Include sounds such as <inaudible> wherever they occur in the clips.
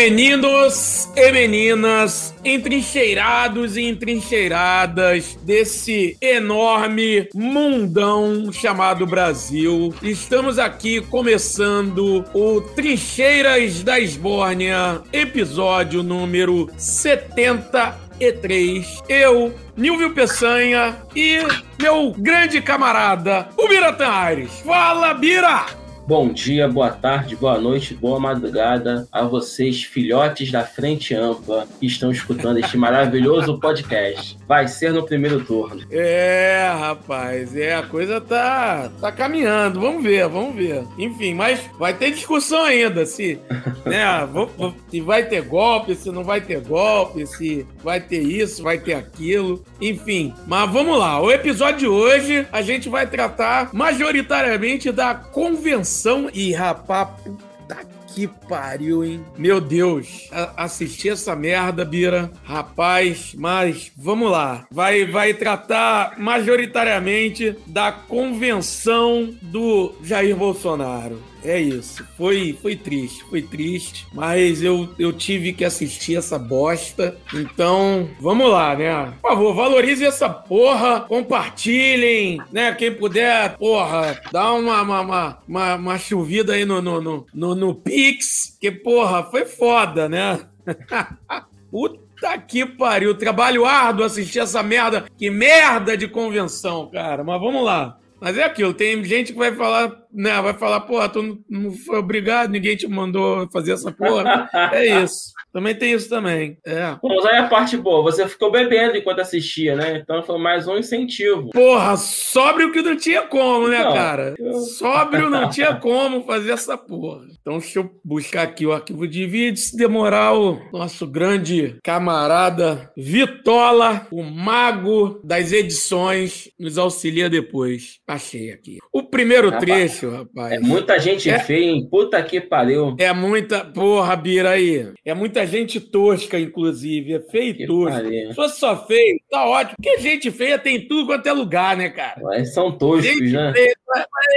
Meninos e meninas, entrincheirados e entrincheiradas desse enorme mundão chamado Brasil, estamos aqui começando o Trincheiras da Esbórnia, episódio número 73. Eu, Nilvio Peçanha e meu grande camarada, o Biratã Aires. Fala, Bira! Bom dia, boa tarde, boa noite, boa madrugada a vocês, filhotes da Frente Ampla, que estão escutando este maravilhoso podcast. Vai ser no primeiro turno. É, rapaz, é, a coisa tá, tá caminhando. Vamos ver, vamos ver. Enfim, mas vai ter discussão ainda se, né, <laughs> se vai ter golpe, se não vai ter golpe, se vai ter isso, vai ter aquilo. Enfim, mas vamos lá. O episódio de hoje a gente vai tratar majoritariamente da convenção e rapaz, puta que pariu, hein? Meu Deus, a assisti essa merda, Bira. Rapaz, mas vamos lá. Vai, vai tratar majoritariamente da convenção do Jair Bolsonaro. É isso. Foi, foi triste, foi triste. Mas eu, eu tive que assistir essa bosta. Então, vamos lá, né? Por favor, valorize essa porra. Compartilhem, né? Quem puder, porra, dá uma, uma, uma, uma, chovida aí no, no, no, no, no Pix. Que, porra, foi foda, né? <laughs> Puta que pariu. Trabalho árduo assistir essa merda. Que merda de convenção, cara. Mas vamos lá. Mas é aquilo, tem gente que vai falar, né? Vai falar, porra, tu não foi obrigado, ninguém te mandou fazer essa porra. <laughs> é isso. Também tem isso também. É. Mas aí a parte boa, você ficou bebendo enquanto assistia, né? Então foi mais um incentivo. Porra, sóbrio que não tinha como, né, não, cara? Eu... Sóbrio não <laughs> tinha como fazer essa porra. Então deixa eu buscar aqui o arquivo de vídeo. Se demorar, o nosso grande camarada Vitola, o mago das edições, nos auxilia depois. Achei aqui. O primeiro rapaz, trecho, rapaz. É muita gente é... feia, hein? Puta que pariu. É muita. Porra, Bira aí. É muita muita gente tosca, inclusive. É feio e tosco. Se fosse só feio, tá ótimo. Porque gente feia tem tudo quanto é lugar, né, cara? Mas são toscos, gente né? Feia,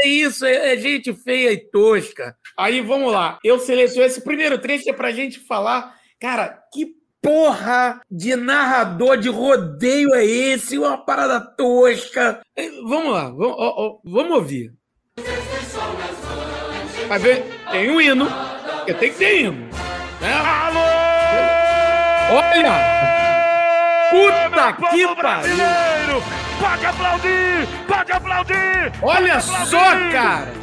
é isso, é, é, gente feia e tosca. Aí vamos lá. Eu selecionei esse primeiro trecho é pra gente falar, cara, que porra de narrador de rodeio é esse? Uma parada tosca. É, vamos lá, vamos, ó, ó, vamos ouvir. Vai ver, tem um hino, porque tem que ter hino. Né? Alô! Olha! Puta que pariu! Pode aplaudir! Pode aplaudir! Olha pode aplaudir. só, cara!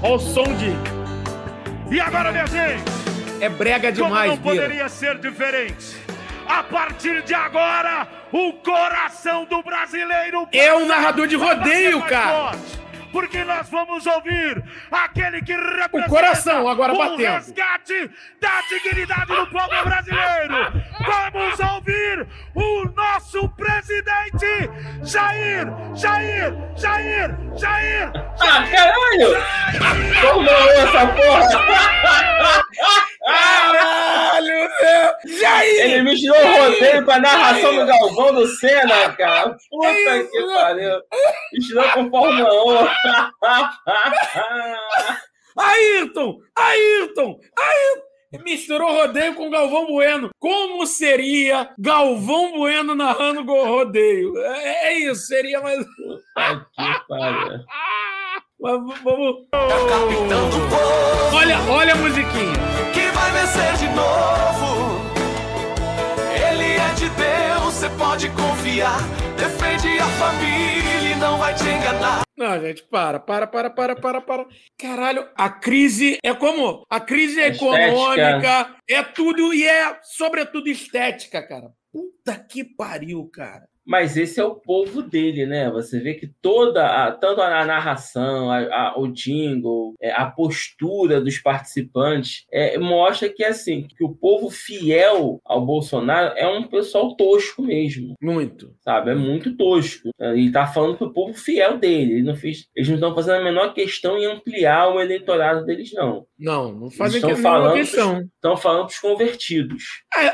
Olha o som de. E agora, minha gente? É brega demais, Como não poderia ser diferente? A partir de agora, o coração do brasileiro. É um narrador de rodeio, cara. Forte porque nós vamos ouvir aquele que representa o coração agora o batendo. resgate da dignidade do povo brasileiro. Vamos ouvir o nosso presidente Jair, Jair, Jair, Jair. Ah, caralho! Como é essa porra? Caralho, meu! Jair! Ele misturou o roteiro com a narração do Galvão do Senna, cara. Puta é que pariu. Misturou com Fórmula 1. <laughs> Ayrton! Ayrton! Ayrton! Misturou rodeio com Galvão Bueno. Como seria Galvão Bueno narrando rodeio? É, é isso, seria mais. Puta <laughs> Mas vamos. Olha, olha a musiquinha. Que vai vencer de novo. Ele é de Deus, você pode confiar. Defende a família e não vai te enganar. Não, gente, para, para, para, para, para, para. Caralho, a crise é como? A crise é econômica, é tudo e é, sobretudo, estética, cara. Puta que pariu, cara mas esse é o povo dele, né? Você vê que toda, a, tanto a narração, a, a, o jingle, é, a postura dos participantes é, mostra que assim que o povo fiel ao Bolsonaro é um pessoal tosco mesmo. Muito. Sabe? É muito tosco. E tá falando pro povo fiel dele. Ele não fez, eles não estão fazendo a menor questão em ampliar o eleitorado deles, não. Não, não fazem estão falando questão. Estão falando pros convertidos.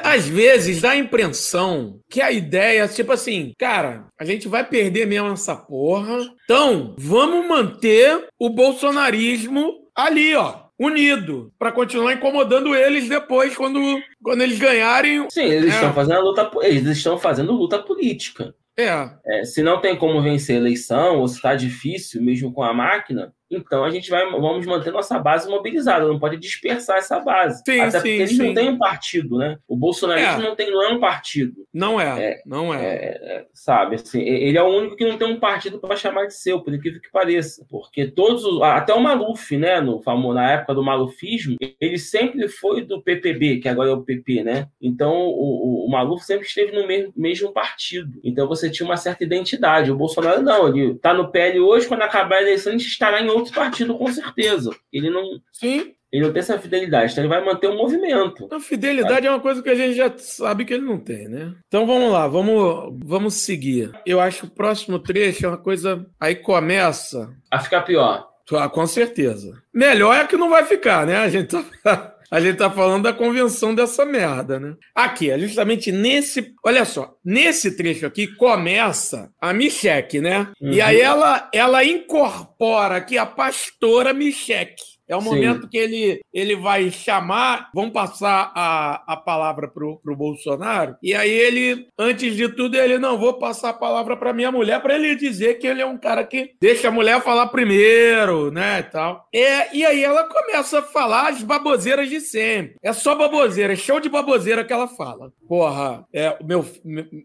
Às vezes dá a impressão que a ideia, tipo assim, cara, a gente vai perder mesmo essa porra. Então, vamos manter o bolsonarismo ali, ó unido para continuar incomodando eles depois quando, quando eles ganharem. Sim, eles é. estão fazendo luta, eles estão fazendo luta política. É. é. Se não tem como vencer a eleição, ou se está difícil mesmo com a máquina, então a gente vai vamos manter nossa base mobilizada, não pode dispersar essa base. Sim, Até sim, porque eles sim. não têm um partido, né? O bolsonarismo É. não, tem, não é um partido. Não é, É, não é. É, sabe, assim, ele é o único que não tem um partido para chamar de seu, por incrível que pareça. Porque todos, os- até o Maluf, né, no famoso, na época do malufismo, ele sempre foi do PPB, que agora é o PP, né? Então o, o, o Maluf sempre esteve no mesmo, mesmo partido. Então você tinha uma certa identidade. O Bolsonaro não, ele tá no PL hoje, quando acabar a eleição, ele estará em outro partido, com certeza. Ele não, Sim. ele não tem essa fidelidade, então ele vai manter o movimento. A fidelidade é uma coisa que a gente já sabe que ele não tem, né? Então vamos lá, vamos, vamos seguir. Eu acho que o próximo trecho é uma coisa. Aí começa. A ficar pior. Ah, com certeza. Melhor é que não vai ficar, né? A gente tá. A gente tá falando da convenção dessa merda, né? Aqui, é justamente nesse. Olha só, nesse trecho aqui começa a Micheque, né? E Uhum. aí ela, ela incorpora aqui a pastora Micheque. É o Sim. momento que ele, ele vai chamar, vamos passar a, a palavra pro, pro Bolsonaro, e aí ele, antes de tudo, ele, não, vou passar a palavra para minha mulher, para ele dizer que ele é um cara que deixa a mulher falar primeiro, né, e tal. É, e aí ela começa a falar as baboseiras de sempre. É só baboseira, é show de baboseira que ela fala. Porra, é, meu,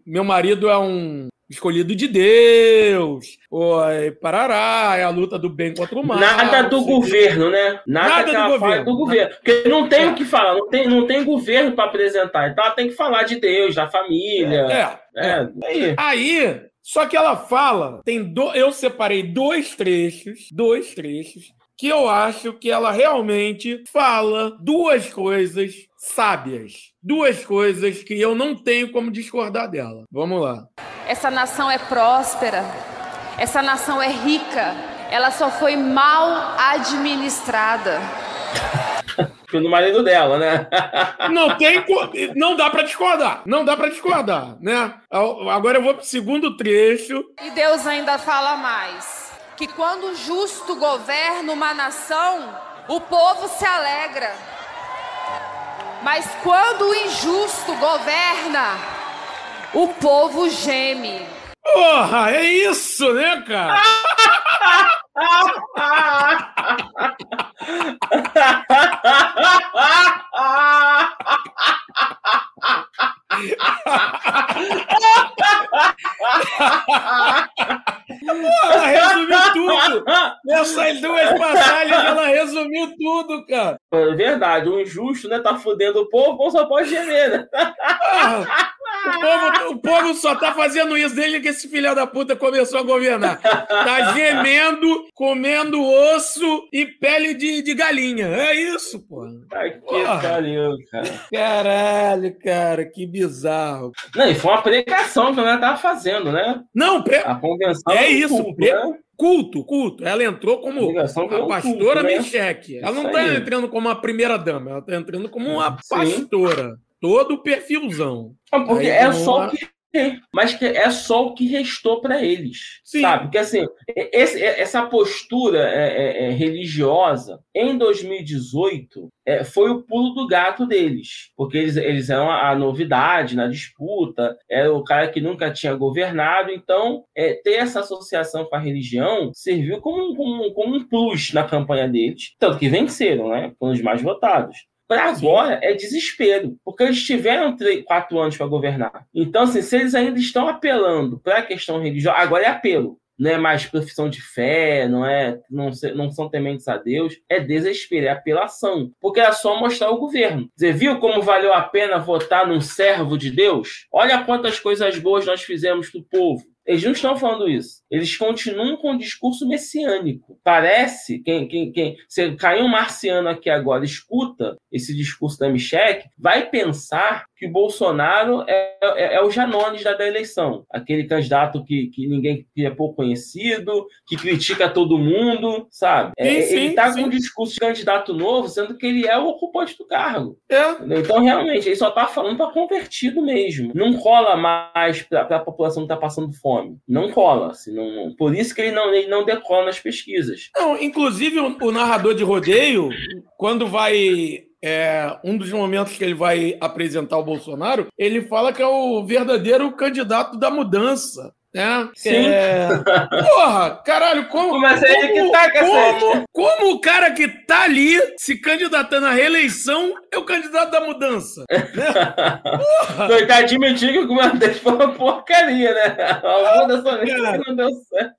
meu marido é um escolhido de Deus, oi, parará, é a luta do bem contra o mal. Nada do governo, né? Nada, Nada que do governo. do governo. Porque não tem o que falar, não tem, não tem governo para apresentar. Então ela tem que falar de Deus, da família. É, é. É, aí. Aí, só que ela fala, tem do, eu separei dois trechos, dois trechos, que eu acho que ela realmente fala duas coisas sábias, duas coisas que eu não tenho como discordar dela. Vamos lá. Essa nação é próspera, essa nação é rica, ela só foi mal administrada. No marido dela, né? Não tem, não dá pra discordar, não dá pra discordar, né? Agora eu vou pro segundo trecho. E Deus ainda fala mais: que quando o justo governa uma nação, o povo se alegra. Mas quando o injusto governa, o povo geme. Porra, é isso, né, cara? <laughs> Ela resumiu tudo. Nessas duas passagens, ela resumiu tudo, cara. É verdade, o injusto, né? Tá fudendo o povo, o povo só pode gemer, né? O, povo, só tá fazendo isso desde que esse filho da puta começou a governar. Tá gemendo, comendo osso e pele de, de galinha. É isso, pô. Ai, que pariu, cara. Caralho, cara, que bizarro. Não, e foi uma pregação que ela tava fazendo, né? Não, pre- A convenção. É isso, culto, pre- né? culto, culto. Ela entrou como a um pastora culto, né? Micheque. Ela não tá entrando como a primeira dama, ela tá entrando como uma Sim. pastora. Todo o perfilzão. Porque Aí, é só o que mas que é só o que restou para eles, Sim. sabe? Porque assim, esse- essa postura é, é, é, religiosa em 2018 é, foi o pulo do gato deles, porque eles, eles eram a, a novidade na disputa, era o cara que nunca tinha governado, então é, ter essa associação com a religião serviu como, um- como, como um plus na campanha deles, tanto que venceram, né? Foram os mais votados. Para agora é desespero, porque eles tiveram três, quatro anos para governar. Então, assim, se eles ainda estão apelando para a questão religiosa, agora é apelo. Não é mais profissão de fé, não é, não, não são tementes a Deus, é desespero, é apelação. Porque é só mostrar o governo. Você viu como valeu a pena votar num servo de Deus? Olha quantas coisas boas nós fizemos pro povo. Eles não estão falando isso. Eles continuam com o discurso messiânico. Parece, quem, quem, quem, se cair um marciano aqui agora, escuta esse discurso da Michelle, vai pensar que o Bolsonaro é, é, é o Janones da, da eleição. Aquele candidato que, que ninguém que é pouco conhecido, que critica todo mundo, sabe? É, Sim, ele tá sim. com um discurso de candidato novo, sendo que ele é o ocupante do cargo. É. Então, realmente, ele só tá falando para convertido mesmo. Não cola mais para a população que tá passando fome. Não cola. Assim, não, não- Por isso que ele não, ele não decola nas pesquisas. Não, inclusive o, o narrador de rodeio, quando vai. É, um dos momentos que ele vai apresentar o Bolsonaro, ele fala que é o verdadeiro candidato da mudança. Né? Sim. É... Porra, caralho, como. Mas é ele que tá, como, como o cara que tá ali se candidatando à reeleição é o candidato da mudança? Então, ele tá admitindo que o dele foi uma <laughs> porcaria, né? A mudança não deu certo.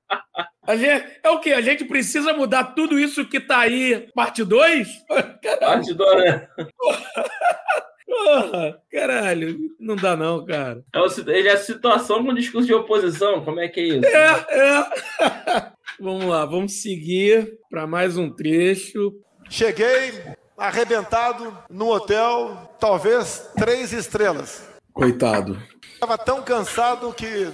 A gente, é o quê? A gente precisa mudar tudo isso que tá aí, parte 2? <laughs> Caralho. Parte do, né? Porra, caralho, não dá não, cara. É o- Ele é a situação com discurso de oposição. Como é que é isso? É, é. <laughs> vamos lá, vamos seguir para mais um trecho. Cheguei arrebentado no hotel, talvez três estrelas. Coitado. Estava tão cansado que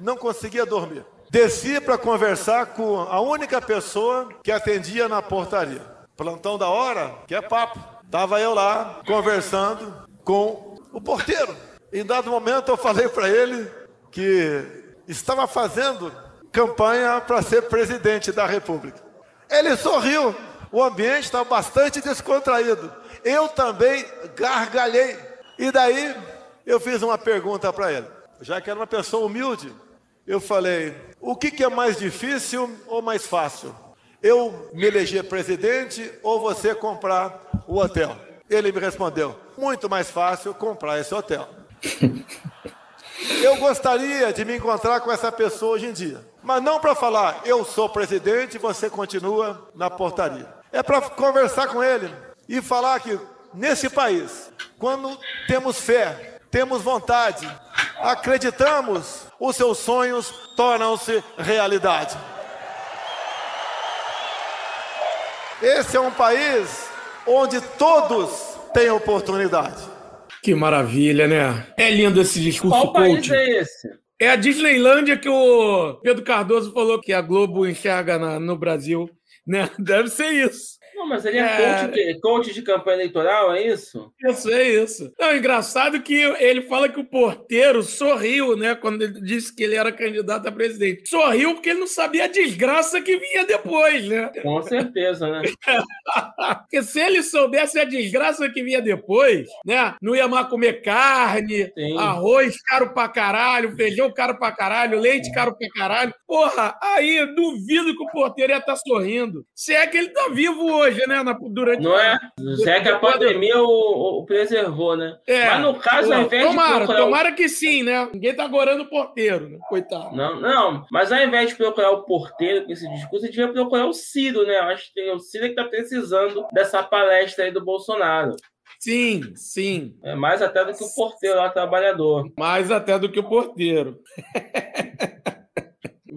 não conseguia dormir. Desci para conversar com a única pessoa que atendia na portaria. Plantão da hora, que é papo. Tava eu lá conversando com o porteiro. Em dado momento eu falei para ele que estava fazendo campanha para ser presidente da República. Ele sorriu. O ambiente estava bastante descontraído. Eu também gargalhei. E daí eu fiz uma pergunta para ele. Já que era uma pessoa humilde, eu falei: o que, que é mais difícil ou mais fácil? Eu me eleger presidente ou você comprar o hotel? Ele me respondeu: muito mais fácil comprar esse hotel. <laughs> Eu gostaria de me encontrar com essa pessoa hoje em dia, mas não para falar eu sou presidente e você continua na portaria. É para conversar com ele e falar que nesse país, quando temos fé, temos vontade, acreditamos, os seus sonhos tornam-se realidade. Esse é um país onde todos têm oportunidade. Que maravilha, né? É lindo esse discurso Qual país coach. é esse? É a Disneylândia que o Pedro Cardoso falou que a Globo enxerga na- no Brasil. Né? <laughs> Deve ser isso. Não, mas ele é, É. coach, de, coach de campanha eleitoral, é isso? Isso é isso. Não, engraçado que ele fala que o porteiro sorriu, né, quando ele disse que ele era candidato a presidente. Sorriu porque ele não sabia a desgraça que vinha depois, né? Com certeza, né? <laughs> Porque se ele soubesse a desgraça que vinha depois, né, não ia mais comer carne, Sim. arroz caro pra caralho, feijão caro pra caralho, leite caro pra caralho. Porra, aí duvido que o porteiro ia estar sorrindo. Se é que ele tá vivo hoje, né, na- durante Não é? Se é que a pandemia o, o preservou, né? É. Mas no caso, ao invés tomara, de procurar. o- tomara que sim, né? Ninguém tá agorando o porteiro, né? Coitado. Não, não, mas ao invés de procurar o porteiro com esse discurso, a gente devia procurar o Ciro, né? Acho que o Ciro é que tá precisando dessa palestra aí do Bolsonaro. Sim, sim. É mais até do que o porteiro lá, trabalhador. Mais até do que o porteiro. <laughs>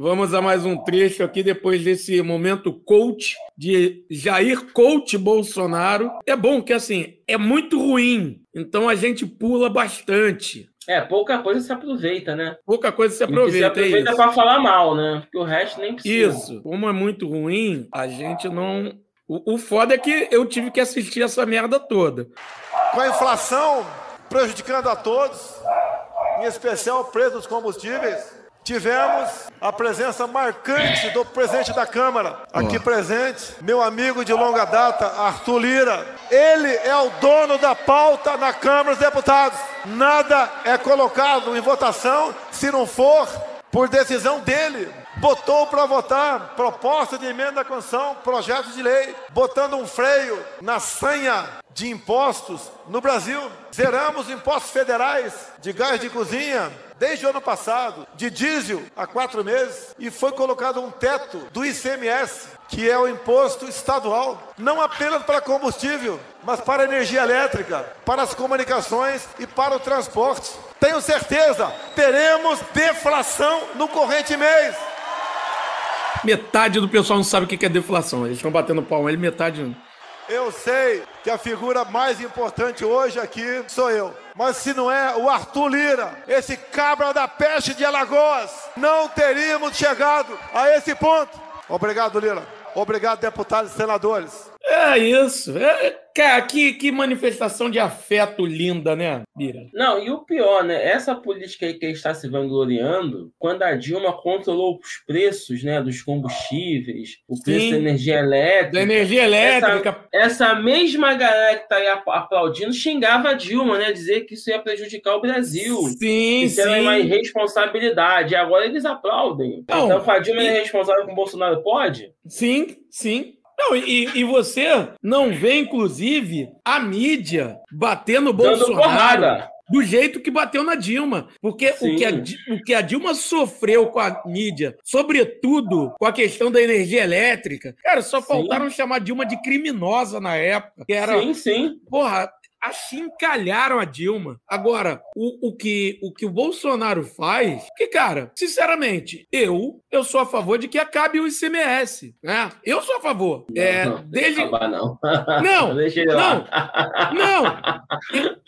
Vamos a mais um trecho aqui depois desse momento coach de Jair Coach Bolsonaro. É bom que assim, é muito ruim, então a gente pula bastante. É, pouca coisa se aproveita, né? Pouca coisa se se aproveita, é aproveita isso. pra falar mal, né? Porque o resto nem precisa. Isso. Como é muito ruim, a gente não. O, o foda é que eu tive que assistir essa merda toda. Com a inflação prejudicando a todos, em especial o preço dos combustíveis, tivemos a presença marcante do presidente da Câmara, aqui presente, meu amigo de longa data, Arthur Lira. Ele é o dono da pauta na Câmara dos Deputados. Nada é colocado em votação se não for por decisão dele. Botou para votar proposta de emenda à Constituição, projeto de lei, botando um freio na sanha de impostos no Brasil. Zeramos impostos federais de gás de cozinha desde o ano passado, de diesel há quatro meses, e foi colocado um teto do ICMS, que é o imposto estadual, não apenas para combustível, mas para energia elétrica, para as comunicações e para o transporte. Tenho certeza, teremos deflação no corrente mês. Metade do pessoal não sabe o que é deflação. Eles estão batendo pau, ele metade não. Eu sei que a figura mais importante hoje aqui sou eu. Mas se não é o Arthur Lira, esse cabra da peste de Alagoas, não teríamos chegado a esse ponto. Obrigado, Lira. Obrigado, deputados e senadores. É isso. É, cara, que, que manifestação de afeto linda, né, Bira? Não, e o pior, né? Essa política aí que está se vangloriando, quando a Dilma controlou os preços né, dos combustíveis, o preço Sim. da energia elétrica. Da energia elétrica. Essa, essa mesma galera que tá aí ap- aplaudindo xingava a Dilma, né? Dizer que isso ia prejudicar o Brasil. Sim, Isso era uma sim. irresponsabilidade. Agora eles aplaudem. Não, então, a Dilma e- é responsável com o Bolsonaro, pode? Sim, sim. Não, e, e você não vê, inclusive, a mídia bater no Bolsonaro do jeito que bateu na Dilma. Porque Sim. o que, a, o que a Dilma sofreu com a mídia, sobretudo com a questão da energia elétrica, cara, só Sim. faltaram chamar a Dilma de criminosa na época. Que era, Sim, sim. porra, achincalharam a Dilma. Agora, o, o, que, o que o Bolsonaro faz, que, cara, sinceramente, eu eu sou a favor de que acabe o ICMS, né? Eu sou a favor. É, não, desde... acabar, não. Não, <laughs> lá. não,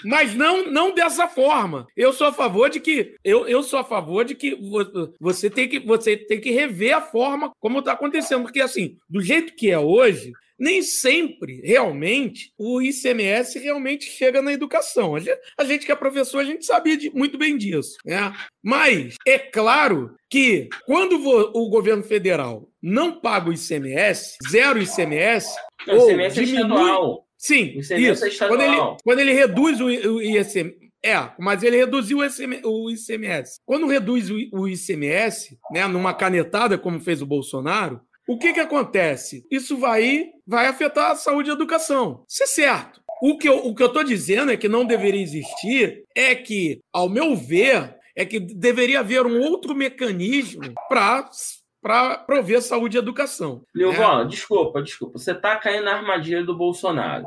mas não, não dessa forma. Eu sou a favor de que eu, eu sou a favor de que vo- você tem que você tem que rever a forma como está acontecendo, porque assim, do jeito que é hoje, nem sempre realmente o ICMS realmente chega na educação. A gente, a gente que é professor, a gente sabia de- muito bem disso, né? Mas é claro que quando o governo federal não paga o ICMS, zero ICMS, Não, ou o ICMS é diminui estadual. Sim, O ICMS isso. é estadual. Quando ele, quando ele reduz o, o ICMS. É, mas ele reduziu o, ICM o ICMS. Quando reduz o ICMS, né, numa canetada, como fez o Bolsonaro, o que, que acontece? Isso vai, vai afetar a saúde e a educação. Isso é certo. O que, eu, o que eu estou dizendo é que não deveria existir é que, ao meu ver, é que deveria haver um outro mecanismo para para prover saúde e educação. né? Lilvan, desculpa, desculpa. Você tá caindo na armadilha do Bolsonaro.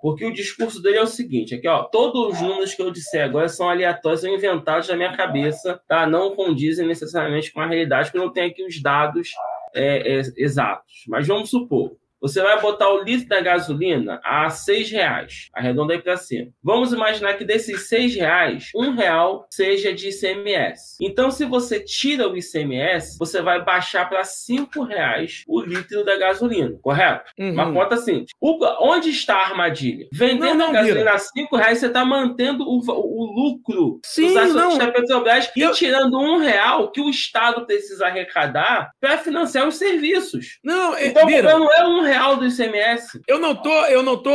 Porque o discurso dele é o seguinte: aqui, ó, todos os números que eu disser agora são aleatórios, são inventados da minha cabeça, tá? Não condizem necessariamente com a realidade, porque eu não tenho aqui os dados é, é, exatos. Mas vamos supor. Você vai botar o litro da gasolina a seis reais, arredonda aí para cima. Vamos imaginar que desses seis reais, um real seja de ICMS. Então, se você tira o ICMS, você vai baixar para cinco reais o litro da gasolina, correto? Uhum. Uma conta simples. O- onde está a armadilha? Vendendo Não, não, a gasolina Bira. a cinco reais, você está mantendo o, o lucro Sim, dos acionistas da Petrobras e Eu- tirando um real que o Estado precisa arrecadar para financiar os serviços. Não, é, Então, Bira, não é um real do ICMS. Eu não tô, eu não tô,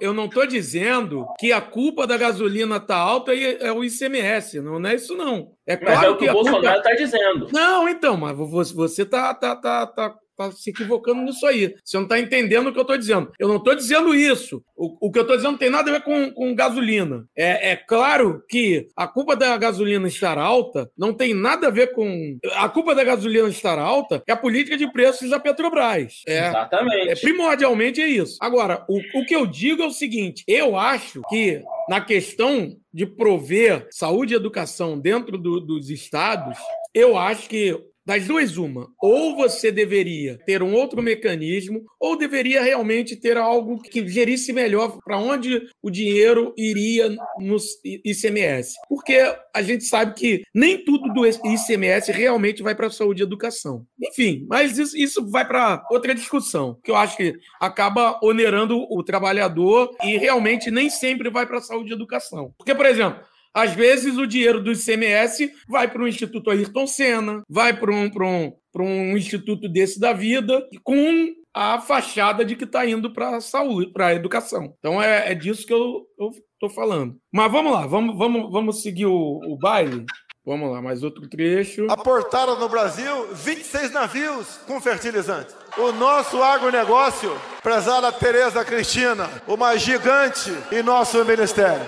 eu não tô dizendo que a culpa da gasolina tá alta e é o ICMS, não, não é isso não. É Mas claro é o que, que o. Bolsonaro está dizendo. Não, então, mas você, você tá, tá, tá, tá, se equivocando nisso aí. Você não tá entendendo o que eu tô dizendo. Eu não tô dizendo isso. O, o que eu tô dizendo não tem nada a ver com, com gasolina. É, é claro que a culpa da gasolina estar alta não tem nada a ver com. A culpa da gasolina estar alta é a política de preços da Petrobras. É, Exatamente. é, primordialmente é isso. Agora, o, o que eu digo é o seguinte: eu acho que na questão de prover saúde e educação dentro do- dos estados, eu acho que. Das duas, uma. Ou você deveria ter um outro mecanismo, ou deveria realmente ter algo que gerisse melhor para onde o dinheiro iria no ICMS. Porque a gente sabe que nem tudo do ICMS realmente vai para a saúde e educação. Enfim, mas isso, isso vai para outra discussão, que eu acho que acaba onerando o trabalhador e realmente nem sempre vai para a saúde e educação. Porque, por exemplo, às vezes o dinheiro do ICMS vai para o Instituto Ayrton Senna, vai para um, um, um instituto desse da vida, com a fachada de que está indo para a saúde, para a educação. Então é, é disso que eu estou falando. Mas vamos lá, vamos, vamos, vamos seguir o, o baile. Vamos lá, mais outro trecho. Aportaram no Brasil 26 navios com fertilizante. O nosso agronegócio, prezada Tereza Cristina, uma gigante em nosso ministério.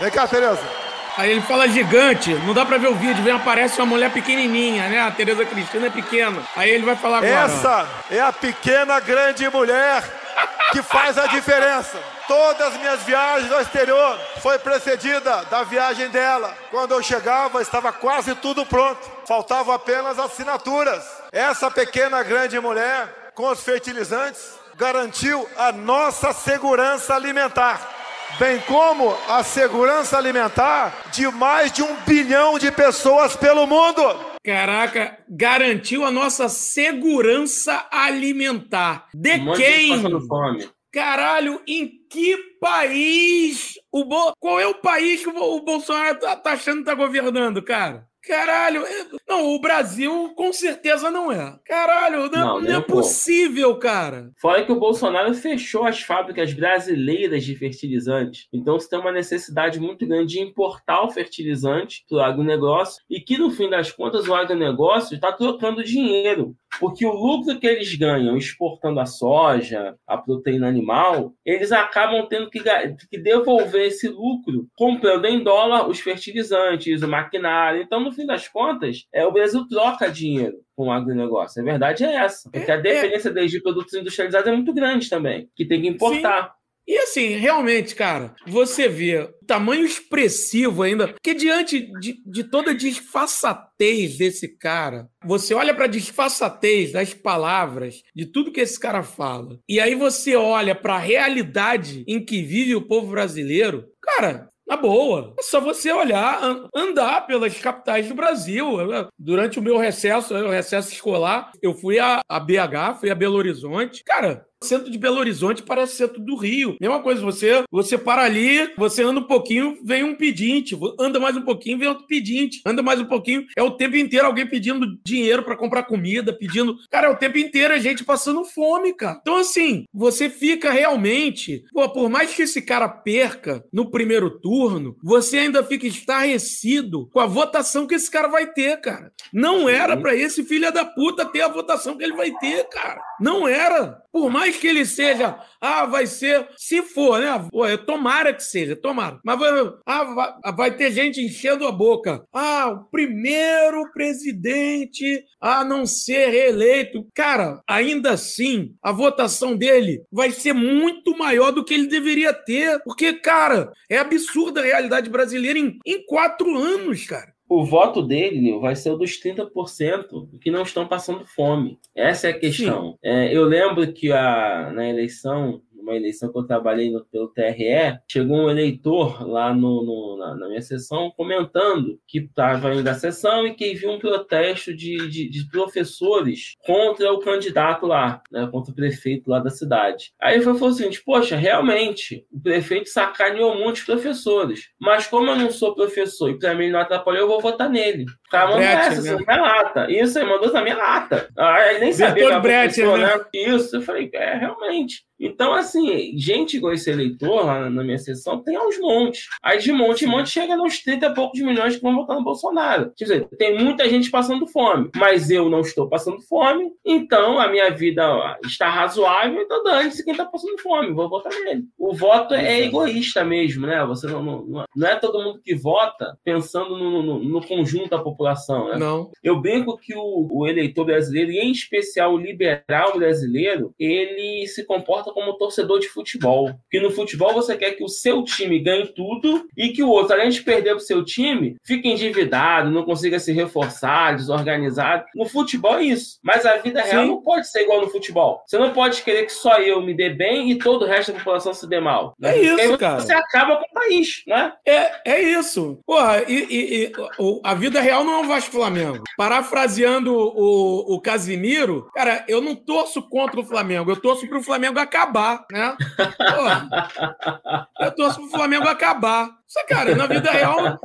Vem cá, Tereza. Aí ele fala gigante, não dá pra ver o vídeo, vem aparece uma mulher pequenininha, né? A Tereza Cristina é pequena. Aí ele vai falar agora. Essa é a pequena grande mulher que faz a diferença. Todas as minhas viagens ao exterior foi precedida da viagem dela. Quando eu chegava, estava quase tudo pronto. Faltavam apenas assinaturas. Essa pequena grande mulher, com os fertilizantes, garantiu a nossa segurança alimentar, bem como a segurança alimentar de mais de um bilhão de pessoas pelo mundo. Caraca, garantiu a nossa segurança alimentar. De Um de quem? fome. Caralho, em que país? O Bo... Qual é o país que o Bolsonaro tá, tá achando que tá governando, cara? Caralho, é- não, o Brasil com certeza não é. Caralho, não, Não, não nem é um pouco. possível, cara. Fora que o Bolsonaro fechou as fábricas brasileiras de fertilizantes. Então você tem uma necessidade muito grande de importar o fertilizante para o agronegócio e que, no fim das contas, o agronegócio está trocando dinheiro. Porque o lucro que eles ganham exportando a soja, a proteína animal, eles acabam tendo que, que devolver esse lucro comprando em dólar os fertilizantes, o maquinário. Então, no fim das contas, é, o Brasil troca dinheiro com o agronegócio. A verdade é essa. Porque a dependência deles de produtos industrializados é muito grande também, que tem que importar. E assim, realmente, cara, você vê o tamanho expressivo ainda, porque diante de, de toda a disfarçatez desse cara, você olha pra disfarçatez das palavras, de tudo que esse cara fala, e aí você olha pra realidade em que vive o povo brasileiro, cara. Na boa, é só você olhar, an- andar pelas capitais do Brasil. Durante o meu recesso, o recesso escolar, eu fui a, a BH, fui a Belo Horizonte. Cara, centro de Belo Horizonte parece centro do Rio. Mesma coisa, você, você para ali, você anda um pouquinho, vem um pedinte. Anda mais um pouquinho, vem outro pedinte. Anda mais um pouquinho, é o tempo inteiro alguém pedindo dinheiro pra comprar comida, pedindo. Cara, é o tempo inteiro a gente passando fome, cara. Então, assim, você fica realmente. Pô, por mais que esse cara perca no primeiro turno, você ainda fica estarrecido com a votação que esse cara vai ter, cara. Não era pra esse filho da puta ter a votação que ele vai ter, cara. Não era. Por mais que ele seja, ah, vai ser, se for, né? Tomara que seja, tomara. Mas vai, ah, vai, vai ter gente enchendo a boca. Ah, o primeiro presidente a não ser reeleito. Cara, ainda assim, a votação dele vai ser muito maior do que ele deveria ter. Porque, cara, é absurda a realidade brasileira em, em quatro anos, cara. O voto dele, Nil, vai ser o dos 30% que não estão passando fome. Essa é a questão. É, eu lembro que a, na eleição, numa eleição que eu trabalhei no, pelo TRE, chegou um eleitor lá no, no- na, na minha sessão comentando que estava indo à sessão e que viu um protesto de, de, de professores contra o candidato lá, né, contra o prefeito lá da cidade. Aí ele falou assim: Poxa, realmente, o prefeito sacaneou muitos professores, mas como eu não sou professor e para mim ele não atrapalhou, eu vou votar nele. O cara mandou Brecht, essa, né? na minha lata. Isso, ele mandou na minha lata. Ah, ele nem sabia que era professor, né? né? Isso, eu falei, é, realmente. Então, assim, gente igual esse eleitor lá na minha sessão tem aos montes. Aí de monte em monte chega nos 30 e poucos milhões que vão votar no Bolsonaro. Quer dizer, tem muita gente passando fome, mas eu não estou passando fome, então a minha vida está razoável, então dane-se quem está passando fome, vou votar nele. O voto é egoísta mesmo, né? Você não, não, não é todo mundo que vota pensando no, no, no conjunto da população, né? Não. Eu brinco que o, o eleitor brasileiro, e em especial o liberal brasileiro, ele se comporta como torcedor de futebol. Porque no futebol você quer que o seu time ganhe tudo e que o outro, além de perder para o seu time, fique endividado, não consiga se reforçar, desorganizado. No futebol é isso. Mas a vida real Sim. não pode ser igual no futebol. Você não pode querer que só eu me dê bem e todo o resto da população se dê mal. né? É isso, Porque cara. Você acaba com o país, né? É, é isso. Porra, e, e- e a vida real não é o Vasco Flamengo. Parafraseando o, o Casimiro, cara, eu não torço contra o Flamengo, eu torço pro Flamengo acabar, né? Porra, eu torço pro Flamengo acabar. Só, cara, na vida real,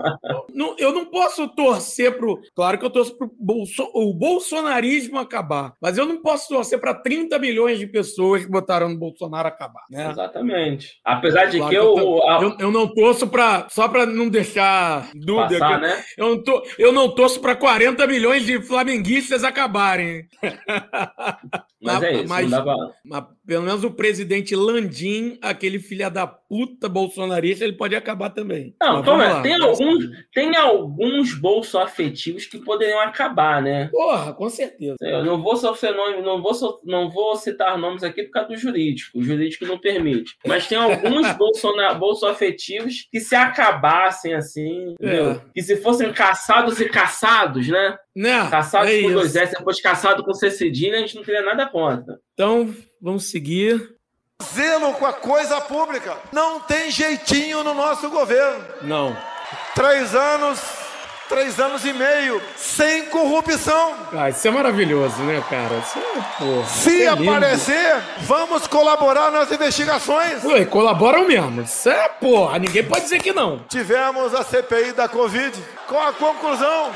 não- eu não posso torcer pro. Claro que eu torço pro bolso- o bolsonarismo acabar, mas eu não posso torcer para 30 milhões de pessoas que botaram no Bolsonaro acabar, né? Exatamente. Apesar de Claro que que eu, eu, a- eu, eu não torço para só para não deixar dúvida. passar, né? eu, não tô, eu não torço para 40 milhões de flamenguistas acabarem. <laughs> Mas é isso, Mas- não dá pra... Mas pelo menos o presidente Landim, aquele filha da puta bolsonarista, ele pode acabar também. Não, vamos lá. tem alguns, tem alguns bolsos afetivos que poderiam acabar, né? Porra, com certeza. Eu não vou sofrer nome, não vou, so- não vou citar nomes aqui por causa do jurídico. O jurídico não permite. Mas tem alguns <laughs> bolsos afetivos que se acabassem assim, entendeu? Que se fossem caçados e caçados, né? Né? Caçados é com isso. dois S, depois caçado com C cedilha, a gente não teria nada contra. Então, vamos seguir. Zelo com a coisa pública. Não tem jeitinho no nosso governo. Não. Três anos, três anos e meio, sem corrupção. Ah, isso é maravilhoso, né, cara? Isso é, porra, Se é aparecer, vamos colaborar nas investigações. Ué, colaboram mesmo. Isso é, porra, ninguém pode dizer que não. Tivemos a CPI da Covid. Qual a conclusão?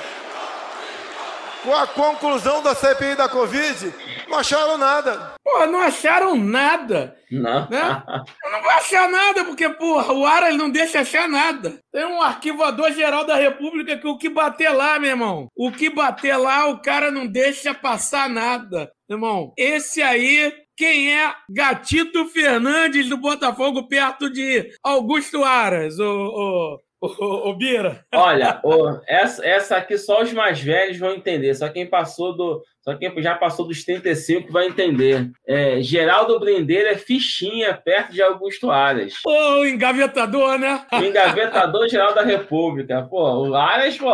Qual a conclusão da CPI da Covid? Não acharam nada. Porra, não acharam nada, Não. né? Eu não vou achar nada, porque, porra, o Ara ele não deixa achar nada. Tem um arquivador geral da República que o que bater lá, meu irmão, o que bater lá, o cara não deixa passar nada. Meu irmão, esse aí, quem é Gatito Fernandes do Botafogo perto de Augusto Aras, o, o, o, o Bira? Olha, essa, essa aqui só os mais velhos vão entender. Só quem passou do. Só quem já passou dos 35 vai entender. É, Geraldo Brindeiro é fichinha perto de Augusto Aras. Ô, engavetador, né? O engavetador geral da República. Pô, o Aras, pô,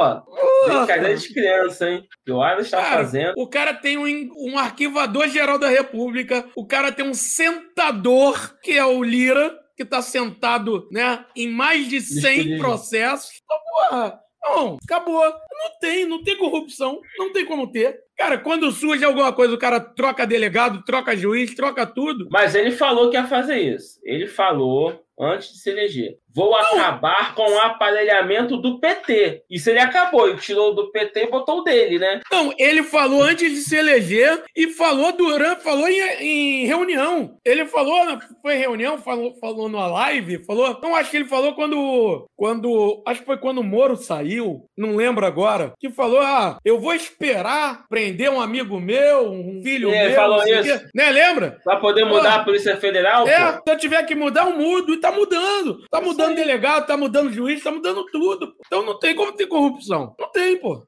brincadeira de criança, hein? O que o Aras tá Cara, fazendo. O cara tem um, um arquivador geral da República, o cara tem um sentador, que é o Lira, que tá sentado, né, em mais de 100 Escolhido. processos. Então, porra, não, acabou. Não tem, não tem corrupção, não tem como ter. Cara, quando surge alguma coisa, o cara troca delegado, troca juiz, troca tudo. Mas ele falou que ia fazer isso. Ele falou antes de se eleger. Vou acabar com o aparelhamento do PT. Isso ele acabou. Ele tirou do PT e botou o dele, né? Não, ele falou antes de se eleger e falou durante, falou em, em reunião. Ele falou, foi em reunião, falou, falou numa live, falou. Não, acho que ele falou quando, quando, acho que foi quando o Moro saiu, não lembro agora, que falou, ah, eu vou esperar prender um amigo meu, um filho É, meu, falou isso. quê. né? Lembra? Pra poder Pô. mudar a Polícia Federal, É, pô. se eu tiver que mudar, eu mudo. Tá mudando. Tá mudando delegado, tá mudando juiz, tá mudando tudo. Então não tem como ter corrupção. Não tem, pô.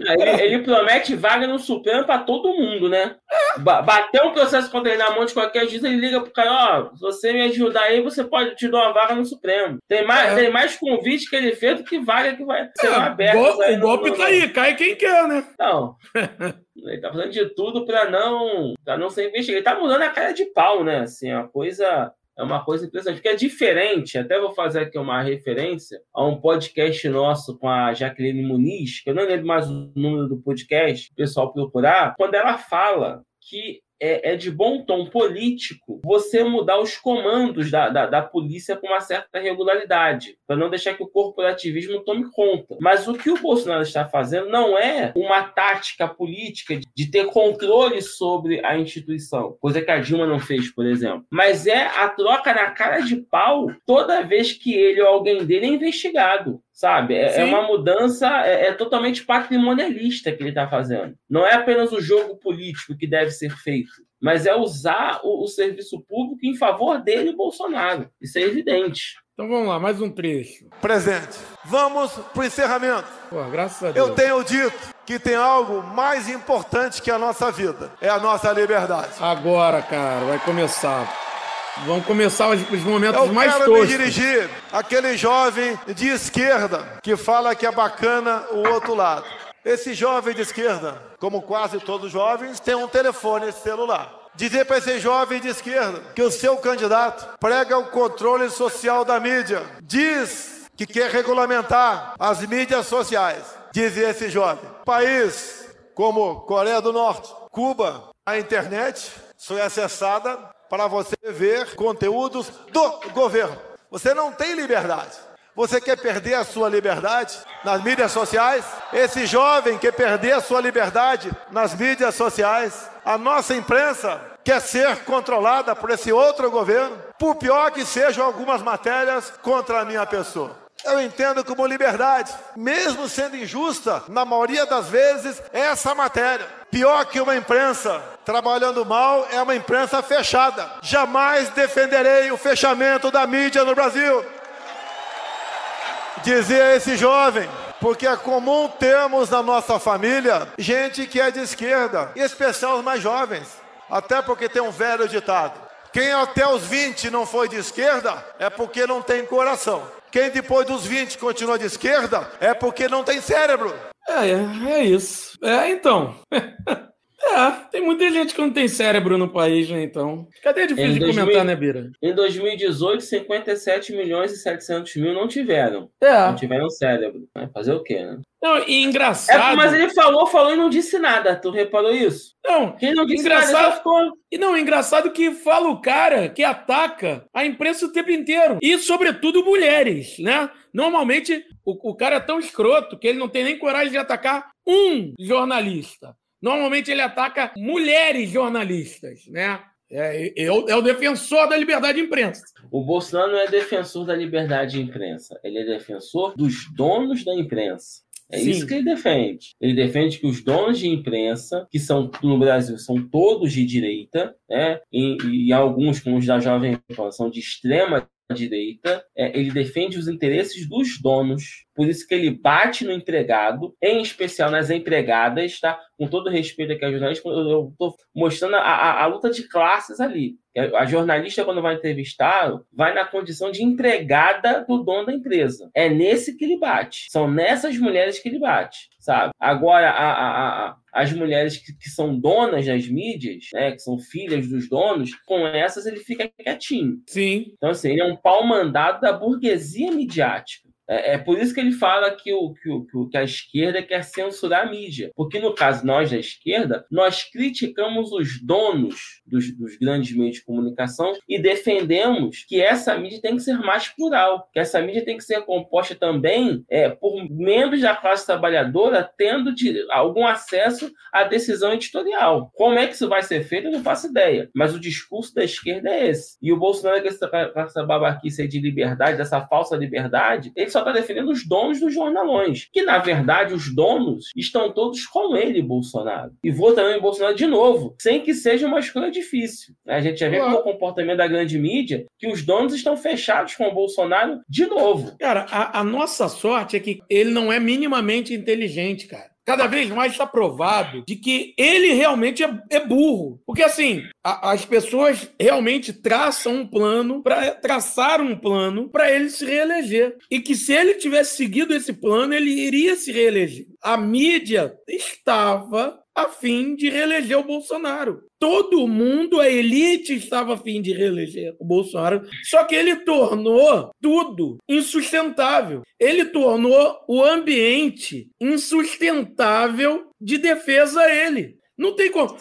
Ele, ele promete vaga no Supremo pra todo mundo, né? Ba- Bateu um processo contra ele na mão de qualquer juiz, ele liga pro cara, ó, se você me ajudar aí, você pode te dar uma vaga no Supremo. Tem mais, É. tem mais convite que ele fez do que vaga que vai ser É, aberta. gol- o golpe tá aí, cai quem quer, né? Não. <laughs> Ele tá fazendo de tudo pra não, pra não ser investigado. Ele tá mudando a cara de pau, né? Assim, é uma coisa. É uma coisa impressionante, porque é diferente. Até vou fazer aqui uma referência a um podcast nosso com a Jaqueline Muniz, que eu não lembro mais o número do podcast, o pessoal procurar, quando ela fala que é, é de bom tom político você mudar os comandos da, da, da polícia com uma certa regularidade, para não deixar que o corporativismo tome conta. Mas o que o Bolsonaro está fazendo não é uma tática política de- de ter controle sobre a instituição, coisa que a Dilma não fez, por exemplo. Mas é a troca na cara de pau toda vez que ele ou alguém dele é investigado. Sabe? É, é uma mudança, é, é totalmente patrimonialista que ele está fazendo. Não é apenas o jogo político que deve ser feito, mas é usar o, o serviço público em favor dele, Bolsonaro. Isso é evidente. Então vamos lá, mais um trecho. Presente. Vamos pro encerramento. Pô, graças a Deus. Eu tenho dito que tem algo mais importante que a nossa vida. É a nossa liberdade. Agora, cara, vai começar. Vão começar os, os momentos Eu mais quero me toscos. dirigir àquele jovem de esquerda que fala que é bacana o outro lado. Esse jovem de esquerda, como quase todos os jovens, tem um telefone celular. Dizer para esse jovem de esquerda que o seu candidato prega o controle social da mídia. Diz que quer regulamentar as mídias sociais. Diz esse jovem. País como Coreia do Norte, Cuba, a internet é acessada para você ver conteúdos do governo. Você não tem liberdade. Você quer perder a sua liberdade nas mídias sociais? Esse jovem quer perder a sua liberdade nas mídias sociais? A nossa imprensa quer ser controlada por esse outro governo? Por pior que sejam algumas matérias contra a minha pessoa. Eu entendo como liberdade, mesmo sendo injusta, na maioria das vezes, é essa matéria. Pior que uma imprensa trabalhando mal é uma imprensa fechada. Jamais defenderei o fechamento da mídia no Brasil. Dizia esse jovem, porque é comum termos na nossa família gente que é de esquerda, em especial os mais jovens. Até porque tem um velho ditado: quem até os 20 não foi de esquerda é porque não tem coração. Quem depois dos 20 continua de esquerda é porque não tem cérebro. É, é, é isso. É, então. <laughs> É, tem muita gente que não tem cérebro no país, né? Então. Cadê difícil de 2000 comentar, né, Bira? Em 2018, 57 milhões e 700 mil não tiveram. É. Não tiveram cérebro. Vai fazer o quê, né? Não, e É, engraçado. mas ele falou, falou e não disse nada. Tu reparou isso? Não, Quem não disse Engraçado. nada ficou. E não, engraçado que fala o cara que ataca a imprensa o tempo inteiro. E, sobretudo, mulheres, né? Normalmente, o, o cara é tão escroto que ele não tem nem coragem de atacar um jornalista. Normalmente, ele ataca mulheres jornalistas, né? É, é, o, é o defensor da liberdade de imprensa. O Bolsonaro não é defensor da liberdade de imprensa. Ele é defensor dos donos da imprensa. É Sim. isso que ele defende. Ele defende que os donos de imprensa, que são no Brasil são todos de direita, né? E, e alguns, como os da Jovem Pan, são de extrema direita. É, ele defende os interesses dos donos. Por isso que ele bate no empregado, em especial nas empregadas, tá? Com todo respeito aqui a jornalista, eu estou mostrando a, a- a luta de classes ali. A jornalista, quando vai entrevistar, vai na condição de empregada do dono da empresa. É nesse que ele bate. São nessas mulheres que ele bate, sabe? Agora, a- a- a- as mulheres que, que são donas das mídias, né, que são filhas dos donos, com essas ele fica quietinho. Sim. Então, assim, ele é um pau mandado da burguesia midiática. É, é por isso que ele fala que, o, que, o, que a esquerda quer censurar a mídia. Porque, no caso, nós da esquerda, nós criticamos os donos dos, dos grandes meios de comunicação e defendemos que essa mídia tem que ser mais plural, que essa mídia tem que ser composta também é, por membros da classe trabalhadora tendo de, algum acesso à decisão editorial. Como é que isso vai ser feito, eu não faço ideia. Mas o discurso da esquerda é esse. E o Bolsonaro, com essa, essa babaquice de liberdade, dessa falsa liberdade, ele só está defendendo os donos dos jornalões. Que, na verdade, os donos estão todos com ele, Bolsonaro. E votando em Bolsonaro de novo, sem que seja uma escolha difícil. A gente já vê Claro. com o comportamento da grande mídia que os donos estão fechados com o Bolsonaro de novo. Cara, a, a nossa sorte é que ele não é minimamente inteligente, cara. Cada vez mais está provado de que ele realmente é, é burro. Porque, assim, a- as pessoas realmente traçam um plano, para traçar um plano para ele se reeleger. E que se ele tivesse seguido esse plano, ele iria se reeleger. A mídia estava a fim de reeleger o Bolsonaro. Todo mundo, a elite, estava a fim de reeleger o Bolsonaro. Só que ele tornou tudo insustentável. Ele tornou o ambiente insustentável de defesa a ele. Não tem como.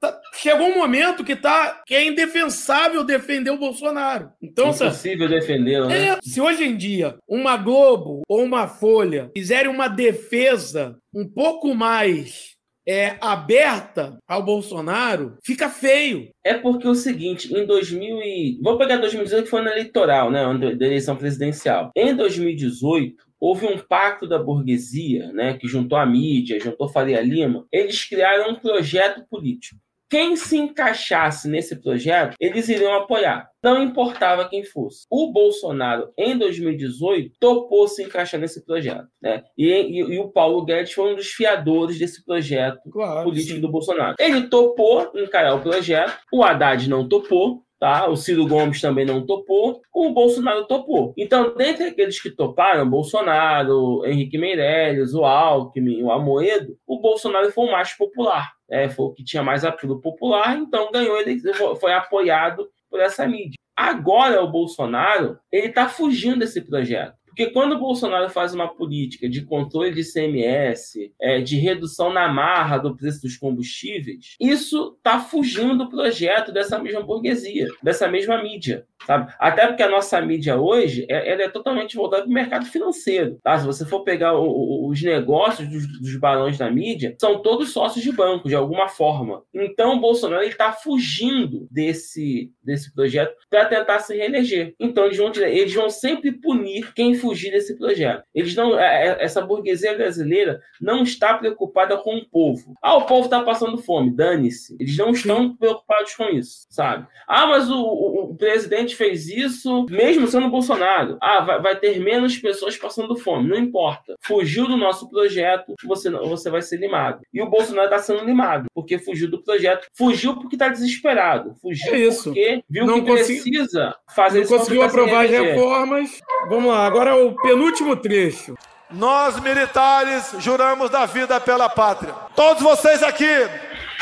Tá- chegou um momento que, tá, que é indefensável defender o Bolsonaro. Então, sabe, Impossível defendê-lo, né? é, se hoje em dia uma Globo ou uma Folha fizerem uma defesa um pouco mais é, aberta ao Bolsonaro, fica feio. É porque é o seguinte, em 2000 e... Vou pegar 2018 que foi no eleitoral, né, da eleição presidencial. Em 2018, houve um pacto da burguesia, né, que juntou a mídia, juntou Faria Lima. Eles criaram um projeto político. Quem se encaixasse nesse projeto, eles iriam apoiar. Não importava quem fosse. O Bolsonaro, em 2018, topou se encaixar nesse projeto. Né? E, e- e o Paulo Guedes foi um dos fiadores desse projeto Claro. político do Bolsonaro. Ele topou encarar o projeto, o Haddad não topou, tá? O Ciro Gomes também não topou, o Bolsonaro topou. Então, dentre aqueles que toparam, Bolsonaro, Henrique Meirelles, o Alckmin, o Amoedo, o Bolsonaro foi o mais popular, né? Foi o que tinha mais apelo popular, então ganhou, ele foi apoiado por essa mídia. Agora o Bolsonaro, ele está fugindo desse projeto. Porque quando o Bolsonaro faz uma política de controle de CMS, é, de redução na marra do preço dos combustíveis, isso está fugindo do projeto dessa mesma burguesia, dessa mesma mídia. Sabe? Até porque a nossa mídia hoje é, ela é totalmente voltada para o mercado financeiro. Tá? Se você for pegar o- o- os negócios dos, dos barões da mídia, são todos sócios de banco, de alguma forma. Então o Bolsonaro está fugindo desse, desse projeto para tentar se reeleger. Então eles vão, eles vão sempre punir quem fugir desse projeto. Eles não, é- é- essa burguesia brasileira não está preocupada com o povo. Ah, o povo está passando fome, dane-se. Eles não estão preocupados com isso, sabe? Ah, mas o, o- o presidente fez isso mesmo sendo Bolsonaro. Ah, vai, vai ter menos pessoas passando fome. Não importa. Fugiu do nosso projeto, você, não- você vai ser limado. E o Bolsonaro está sendo limado, porque fugiu do projeto. Fugiu porque está desesperado. Fugiu É porque viu Não que consegui- precisa fazer Não isso conseguiu aprovar as reformas. Vamos lá, agora o penúltimo trecho. Nós, militares, juramos da vida pela pátria. Todos vocês aqui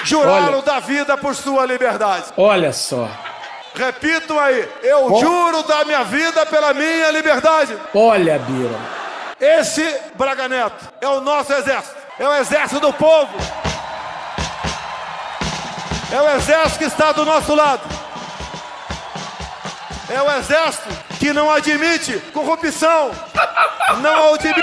juraram dar vida por sua liberdade. Olha só. Repitam aí, eu Ó. juro dar minha vida pela minha liberdade. Olha, Bira. Esse Braga Neto é o nosso exército, é o exército do povo. É o exército que está do nosso lado. É o exército que não admite corrupção. Não admite.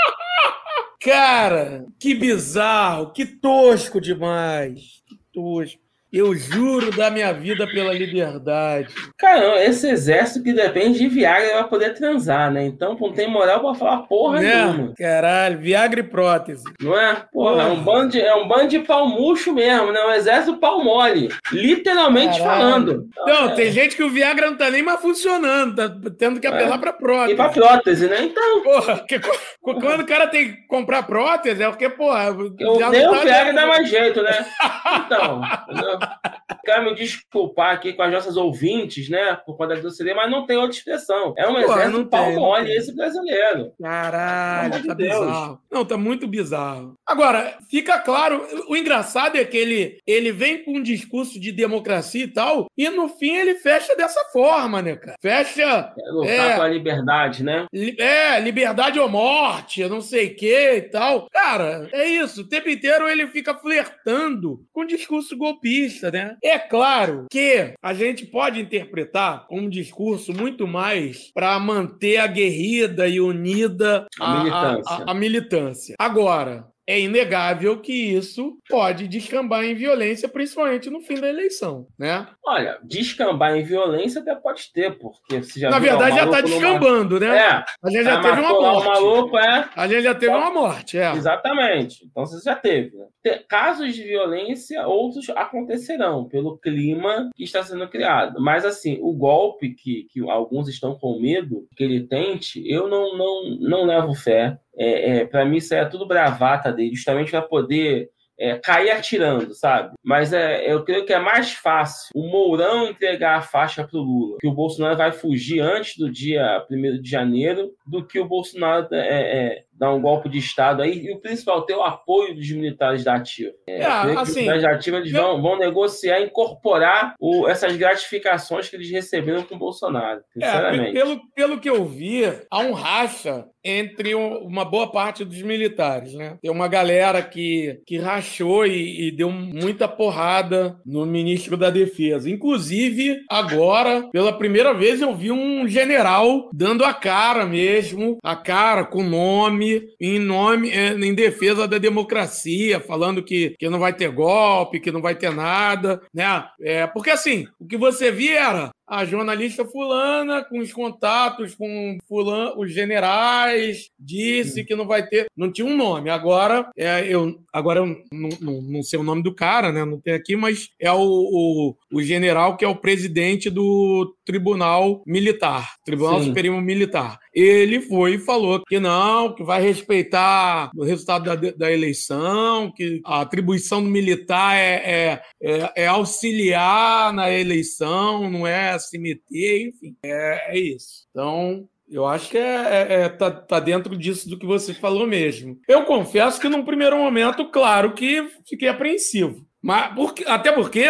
Cara, que bizarro, que tosco demais. Que tosco. Eu juro da minha vida pela liberdade. Cara, esse exército que depende de Viagra pra poder transar, né? Então não tem moral pra falar porra nenhuma. Né? Caralho, Viagra e prótese. Não é? Porra, é um bando de, é um bando de pau murcho mesmo, né? Um exército pau mole. Literalmente Caralho. falando. Não, É. tem gente que o Viagra não tá nem mais funcionando, tá tendo que apelar pra prótese. E pra prótese, né? Então, Porra, que co- quando o cara tem que comprar prótese, é porque, porra, eu já nem não o tá Viagra dá mais jeito, né? <laughs> Então? Quero me desculpar aqui com as nossas ouvintes, né? Por conta da grosseria, mas não tem outra expressão. É um Pô, exército não pau mole esse brasileiro. Caralho, tá de Deus. bizarro. Não, tá muito bizarro. Agora, fica claro, o engraçado é que ele, ele vem com um discurso de democracia e tal, e no fim ele fecha dessa forma, né, cara? Fecha, É lutar É. pela liberdade, né? li- é, liberdade ou morte, não sei o que e tal. Cara, é isso, o tempo inteiro ele fica flertando com o discurso golpista, né? É claro que a gente pode interpretar como um discurso muito mais para manter aguerrida e unida A militância. a- a militância. Agora, é inegável que isso pode descambar em violência, principalmente no fim da eleição, né? Olha, descambar em violência até pode ter, porque você já Na verdade, já tá maluco numa- descambando, né? É, A gente já teve uma morte. maluco, é. A gente já teve uma morte, é. Exatamente. Então você já teve. né? Casos de violência, outros acontecerão pelo clima que está sendo criado. Mas assim, o golpe que, que alguns estão com medo que ele tente, eu não, não, não levo fé. É, é, para mim, isso é tudo bravata dele, justamente para poder é, cair atirando, sabe? Mas é, eu creio que é mais fácil o Mourão entregar a faixa para o Lula, que o Bolsonaro vai fugir antes do dia 1 de janeiro, do que o Bolsonaro é, é, dar um golpe de Estado aí, e o principal, ter o apoio dos militares da Ativa. É, É, que os assim, militares da Ativa eles vão, vão negociar, incorporar o- essas gratificações que eles receberam com o Bolsonaro, É, sinceramente. pe- pelo, pelo que eu vi, há um racha entre um- uma boa parte dos militares, né? Tem uma galera que, que rachou e, e deu muita porrada no ministro da Defesa. Inclusive, agora, pela primeira vez, eu vi um general dando a cara mesmo, a cara com nome, em nome, é, em defesa da democracia, falando que, que não vai ter golpe, que não vai ter nada, né? É, porque assim, o que você via era a jornalista fulana com os contatos com fulano, os generais disse que não vai ter, não tinha um nome. Agora é, eu agora eu não, não, não sei o nome do cara, né? Não tem aqui, mas é o, o, o general que é o presidente do Tribunal Militar, Tribunal Sim. Superior Militar. Ele foi e falou que não, que vai respeitar o resultado da, da eleição, que a atribuição do militar é, é, é, é auxiliar na eleição, não é se meter, enfim, é, é isso. Então, eu acho que é, é- é- tá, tá dentro disso do que você falou mesmo. Eu confesso que num primeiro momento, claro que fiquei apreensivo. Mas porque- até porque,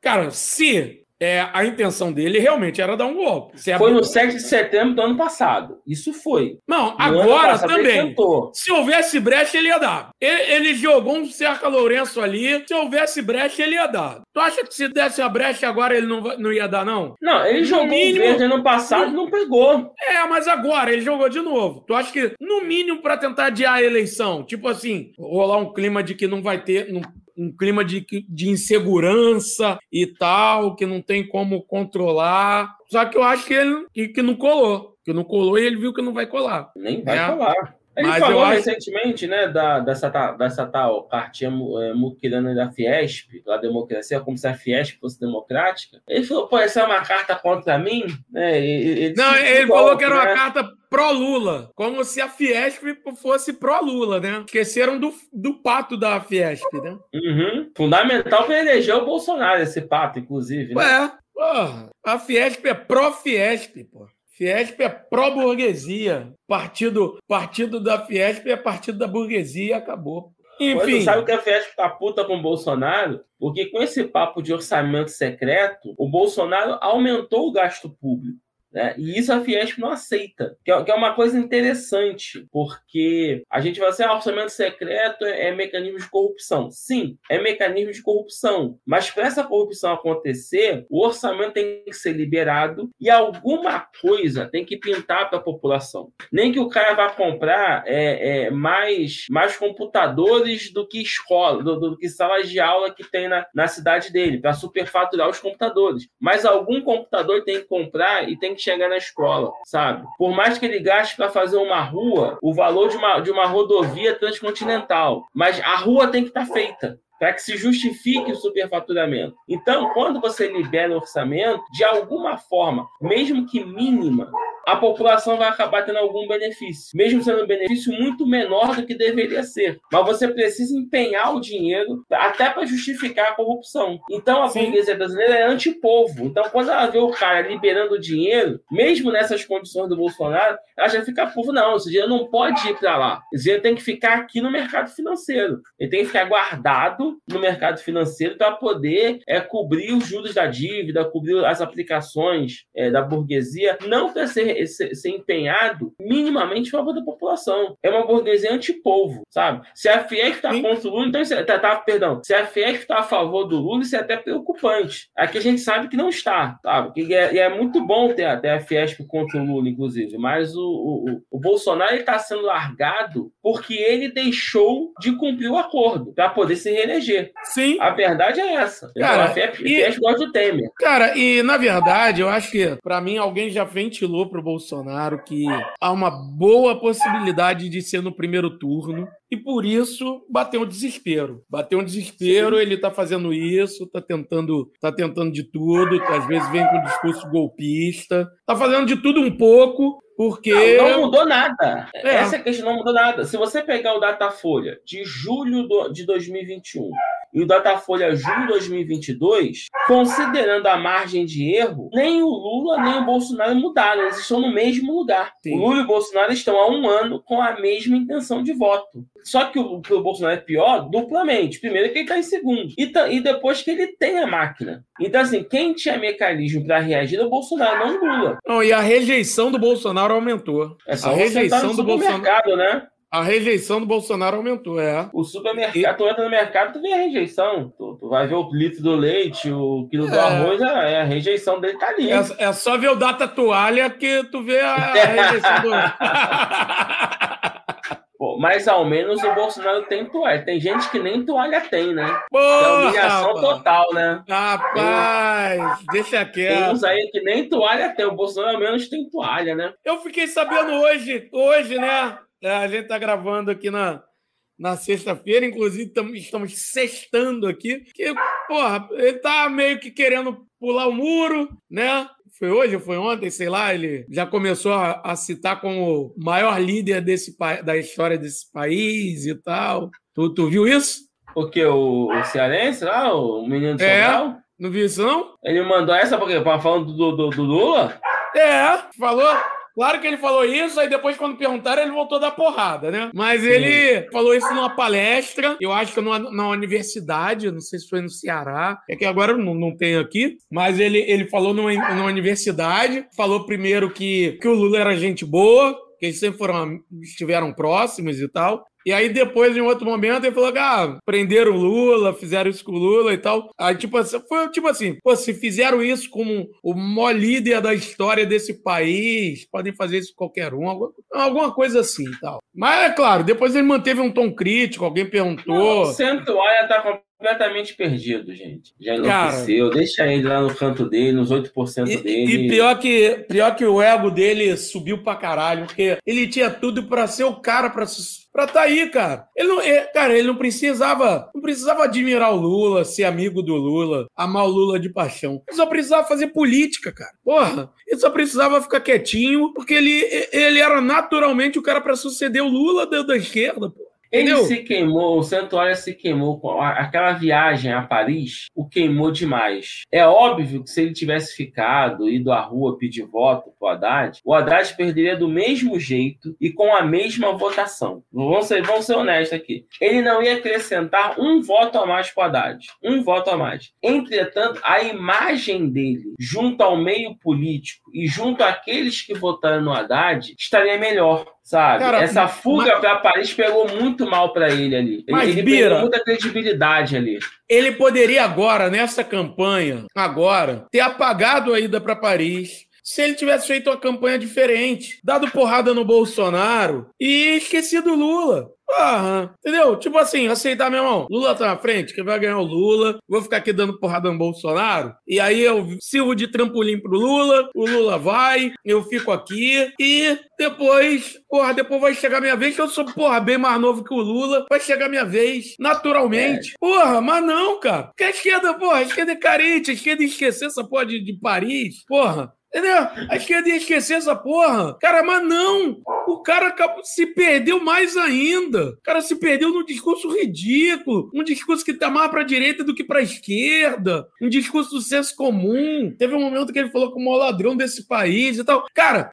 cara, se é, a intenção dele realmente era dar um golpe. Se Foi no 7 de setembro do ano passado. Isso foi. Não, No agora também. Se houvesse brecha, ele ia dar. Ele, ele jogou um cerca Lourenço ali. Se houvesse brecha, ele ia dar. Tu acha que se desse a brecha agora ele não, não ia dar, não? Não, ele No jogou mínimo- verde ano passado e não pegou. É, mas agora ele jogou de novo. Tu acha que, no mínimo, pra tentar adiar a eleição, tipo assim, rolar um clima de que não vai ter. Um, um clima de, de insegurança e tal, que não tem como controlar. Só que eu acho que ele que, que não colou. Que não colou e ele viu que não vai colar. Nem vai É. colar. Ele Mas falou eu acho- recentemente, né, da, dessa, dessa tal mu- eh, muquirana da Fiesp, da democracia, como se a Fiesp fosse democrática. Ele falou, pô, essa é uma carta contra mim? Né? e- e- Não, ele falou que era uma né? carta pró-Lula, como se a Fiesp fosse pró-Lula, né? Esqueceram do, do pato da Fiesp, né? Uhum. Fundamental para eleger o Bolsonaro, esse pato, inclusive. Né? Ué, porra, a Fiesp é pró-Fiesp, pô. Fiesp é pró-burguesia. Partido, partido da Fiesp é partido da burguesia e acabou. Enfim. Sabe o que a Fiesp tá puta com o Bolsonaro? Porque com esse papo de orçamento secreto, o Bolsonaro aumentou o gasto público. Né? E isso a Fiesp não aceita, que é, que é, uma coisa interessante, porque a gente vai dizer, ah, orçamento secreto é, é, mecanismo de corrupção. Sim, é mecanismo de corrupção, mas para essa corrupção acontecer, o orçamento tem que ser liberado e alguma coisa tem que pintar para a população. Nem que o cara vá comprar é, é, mais, mais computadores do que escola, do, do, que salas de aula que tem na, na cidade dele, para superfaturar os computadores. Mas algum computador tem que comprar e tem que chegar na escola, sabe? Por mais que ele gaste para fazer uma rua, o valor de uma, de uma rodovia transcontinental, mas a rua tem que estar tá feita para que se justifique o superfaturamento. Então, quando você libera o orçamento, de alguma forma, mesmo que mínima, a população vai acabar tendo algum benefício, mesmo sendo um benefício muito menor do que deveria ser. Mas você precisa empenhar o dinheiro até para justificar a corrupção. Então a Sim. burguesia brasileira é antipovo. Então quando ela vê o cara liberando dinheiro, mesmo nessas condições do Bolsonaro, ela já fica povo, não, esse dinheiro não pode ir para lá. Esse dinheiro tem que ficar aqui no mercado financeiro. Ele tem que ficar guardado no mercado financeiro para poder é, cobrir os juros da dívida, cobrir as aplicações é, da burguesia, não para ser ser, ser, empenhado minimamente em favor da população. É uma burguesia antipovo, sabe? Se a Fiesp está contra o Lula, então isso é, tá, tá, perdão, se a Fiesp está a favor do Lula, isso é até preocupante. Aqui a gente sabe que não está, sabe? E é, é muito bom ter até a Fiesp contra o Lula, inclusive, mas o, o, o Bolsonaro está sendo largado porque ele deixou de cumprir o acordo para poder se reeleger. Sim. A verdade é essa. Cara, a Fiesp, e, gosta do Temer. Cara, e na verdade, eu acho que, para mim, alguém já ventilou pro Bolsonaro que há uma boa possibilidade de ser no primeiro turno e por isso bateu um desespero. Bateu um desespero, Sim. ele está fazendo isso, está tentando, tá tentando de tudo, às vezes vem com um discurso golpista, está fazendo de tudo um pouco, porque. Não, não mudou nada. É. Essa questão não mudou nada. Se você pegar o Datafolha de julho de 2021 e o Datafolha julho de 2022, considerando a margem de erro, nem o Lula nem o Bolsonaro mudaram. Eles estão no mesmo lugar. Sim. O Lula e o Bolsonaro estão há um ano com a mesma intenção de voto. Só que o, que o Bolsonaro é pior duplamente. Primeiro que ele está em segundo. E, e, depois que ele tem a máquina. Então, assim, quem tinha mecanismo para reagir é o Bolsonaro, não o Lula. Não, e a rejeição do Bolsonaro aumentou. É só a rejeição do Bolsonaro. né? A rejeição do Bolsonaro aumentou, é. O supermercado, e... tu entra no mercado, tu vê a rejeição. Tu, tu vai ver o litro do leite, o quilo é. do arroz, é, é, a rejeição dele tá ali. É, é, só ver o data toalha que tu vê a, a rejeição do. <laughs> Pô, mas ao menos o Bolsonaro tem toalha. Tem gente que nem toalha tem, né? Porra, é humilhação rapaz. total, né? Rapaz, tem, deixa quieto. Tem uns aí que nem toalha tem. O Bolsonaro ao menos tem toalha, né? Eu fiquei sabendo hoje, hoje, né? É, a gente tá gravando aqui na, na sexta-feira, inclusive tam, estamos sextando aqui, que, porra, ele tá meio que querendo pular o muro, né? Foi hoje ou foi ontem, sei lá, ele já começou a, a citar como o maior líder desse, da história desse país e tal. Tu, tu viu isso? O que? O, o cearense lá, o menino do é, Sobral? Não viu isso, não? Ele mandou essa porque falando do, do, do Lula? É, falou. Claro que ele falou isso, aí depois, quando perguntaram, ele voltou a dar porrada, né? Mas ele Sim. falou isso numa palestra, eu acho que numa, numa universidade, não sei se foi no Ceará, é que agora não, não tenho aqui, mas ele, ele falou numa, numa universidade, falou primeiro que, que o Lula era gente boa, que eles sempre foram, estiveram próximos e tal. E aí depois, em outro momento, ele falou que ah, prenderam Lula, fizeram isso com o Lula e tal. Aí, tipo assim, foi tipo assim, pô, se fizeram isso como o maior líder da história desse país, podem fazer isso com qualquer um, alguma, coisa assim e tal. Mas, é claro, depois ele manteve um tom crítico, alguém perguntou... Não, o Centoalha tá completamente perdido, gente. Já enlouqueceu. Cara, Deixa ele lá no canto dele, nos 8% e, dele. E pior que, pior que o ego dele subiu pra caralho, porque ele tinha tudo para ser o cara pra, pra tá aí, cara. Ele não, ele, cara, ele não precisava, não precisava admirar o Lula, ser amigo do Lula, amar o Lula de paixão. Ele só precisava fazer política, cara. Porra, ele só precisava ficar quietinho, porque ele, ele era naturalmente o cara para suceder o Lula da, da esquerda, pô. Ele Entendeu? se queimou, o Santuário se queimou com aquela viagem a Paris, o queimou demais. É óbvio que se ele tivesse ficado, ido à rua pedir voto pro Haddad, o Haddad perderia do mesmo jeito e com a mesma votação. Vamos ser, vamos ser honestos aqui. Ele não ia acrescentar um voto a mais pro Haddad. Um voto a mais. Entretanto, a imagem dele junto ao meio político e junto àqueles que votaram no Haddad estaria melhor. Sabe? Cara, Essa fuga mas- pra Paris pegou muito mal pra ele ali. Ele, Mas, ele Bira- perdeu muita credibilidade ali. Ele poderia agora, nessa campanha, agora, ter apagado a ida para Paris. Se ele tivesse feito uma campanha diferente, dado porrada no Bolsonaro e esquecido o Lula. Porra, entendeu? Tipo assim, aceitar, meu irmão. Lula tá na frente, quem vai ganhar é o Lula. Vou ficar aqui dando porrada no Bolsonaro. E aí eu sirvo de trampolim pro Lula. O Lula vai, eu fico aqui. E depois, porra, depois vai chegar minha vez, que eu sou, porra, bem mais novo que o Lula. Vai chegar minha vez, naturalmente. Porra, mas não, cara. Porque a esquerda, porra, a esquerda é carente, a esquerda ia esquecer essa porra de, de Paris. Porra. Entendeu? A esquerda ia esquecer essa porra. Cara, mas não. O cara acabou- se perdeu mais ainda. O cara se perdeu num discurso ridículo. Um discurso que tá mais pra direita do que pra esquerda. Um discurso do senso comum. Teve um momento que ele falou como o maior ladrão desse país e tal. Cara,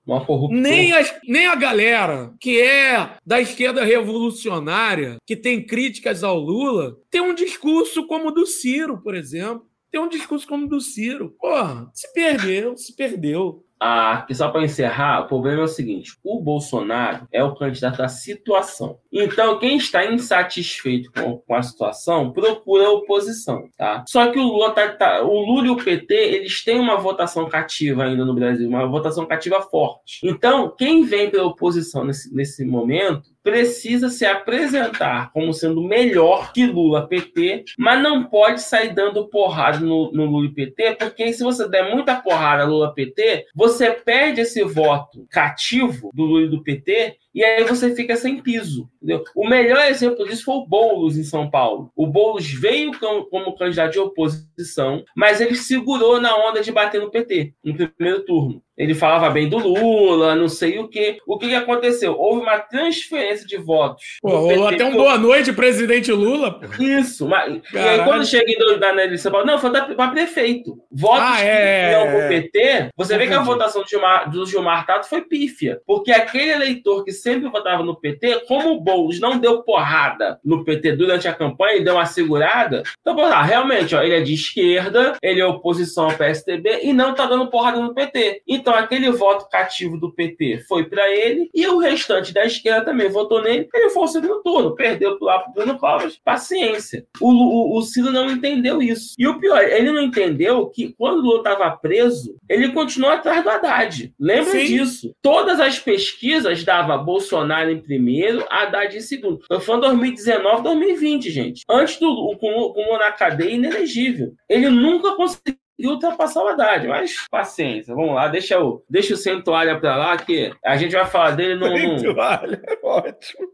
nem, as- nem a galera que é da esquerda revolucionária, que tem críticas ao Lula, tem um discurso como o do Ciro, por exemplo. Tem um discurso como o do Ciro. Porra, se perdeu, se perdeu. Ah, que só para encerrar, o problema é o seguinte: o Bolsonaro é o candidato à situação. Então, quem está insatisfeito com, com a situação procura a oposição, tá? Só que o Lula tá, tá- o Lula e o PT, eles têm uma votação cativa ainda no Brasil, uma votação cativa forte. Então, quem vem pela oposição nesse, nesse momento precisa se apresentar como sendo melhor que Lula PT, mas não pode sair dando porrada no, no Lula PT, porque se você der muita porrada Lula PT, você perde esse voto cativo do Lula e do PT e aí você fica sem piso. Entendeu? O melhor exemplo disso foi o Boulos em São Paulo. O Boulos veio com- como candidato de oposição, mas ele segurou na onda de bater no PT no primeiro turno. Ele falava bem do Lula, não sei o quê. O que, que aconteceu? Houve uma transferência de votos. Pô, rolou até um pro- boa noite, presidente Lula. Pô. isso, mas, e aí quando chega em dois- na eleição, fala, não, foi para prefeito. Votos Ah, é, que iam é, pro é. PT, você vê que a votação do Gilmar, do Gilmar Tato foi pífia. Porque aquele eleitor que sempre votava no PT, como o Boulos não deu porrada no PT durante a campanha e deu uma segurada, então, pô, ah, realmente, ó, ele é de esquerda, ele é oposição ao PSDB e não tá dando porrada no PT. Então, aquele voto cativo do PT foi para ele e o restante da esquerda também votou nele. Ele foi o segundo turno, perdeu lá pro Bruno Covas. Paciência. O, o, o Ciro não entendeu isso. E o pior, ele não entendeu que quando o Lula estava preso, ele continuou atrás do Haddad. Lembra Sim. disso? Todas as pesquisas davam Bolsonaro em primeiro, Haddad em segundo. Foi falando 2019, 2020, gente. Antes do Lula, com Lula na cadeia, inelegível. Ele nunca conseguiu ultrapassar o Haddad, mas paciência, vamos lá, deixa o, deixa o sem toalha pra lá, que a gente vai falar dele no. Vale, é ótimo.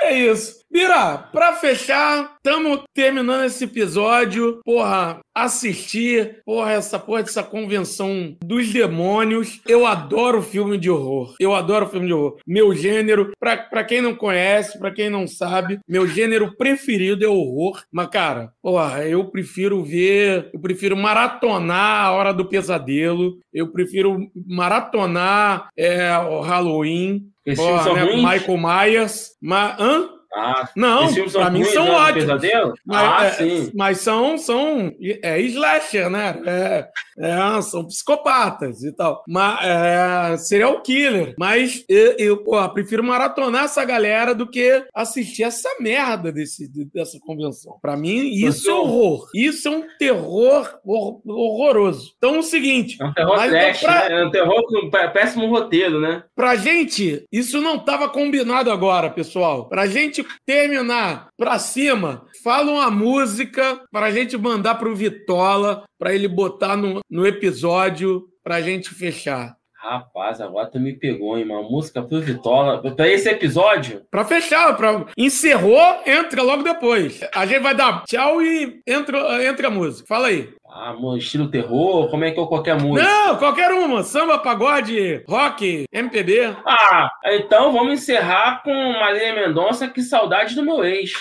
É isso. Bira, pra fechar, estamos terminando esse episódio. Porra, assistir, porra, essa porra dessa convenção dos demônios. Eu adoro filme de horror. Eu adoro filme de horror. Meu gênero, pra, pra quem não conhece, pra quem não sabe, meu gênero preferido é horror. Mas, cara, porra, eu prefiro ver, eu prefiro maratonar a Hora do Pesadelo. Eu prefiro maratonar é, o Halloween. Esses Porra, né? Michael Myers. Mas, hã? Ah, Não, pra mim são do ótimos. Pesadelo? Mas, ah, é, sim. mas são, são é, slasher, né? É, é, são psicopatas e tal. Mas é, serial killer. Mas eu, eu pô, prefiro maratonar essa galera do que assistir essa merda desse, dessa convenção. Pra mim, isso é horror. Isso é um terror hor- horroroso. Então é o seguinte. É um terror Mas trash, então pra- né? É um terror com pé- péssimo roteiro, né? Pra gente, isso não estava combinado agora, pessoal. Pra gente terminar pra cima, fala uma música pra gente mandar pro Vitola, pra ele botar no, no episódio pra gente fechar. Rapaz, agora tu me pegou, hein? Uma música pro Vitola. Pra esse episódio? Pra fechar, pra... encerrou, entra logo depois. A gente vai dar tchau e entra, entra a música. Fala aí. Ah, estilo terror? Como é que é qualquer música? Não, qualquer uma. Samba, pagode, rock, MPB. Ah, então vamos encerrar com Marília Mendonça, que saudade do meu ex.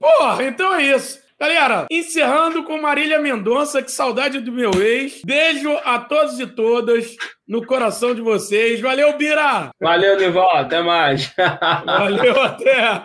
Porra, então é isso. Galera, encerrando com Marília Mendonça, que saudade do meu ex. Beijo a todos e todas no coração de vocês. Valeu, Bira! Valeu, Nival. Até mais. Valeu, <laughs> até.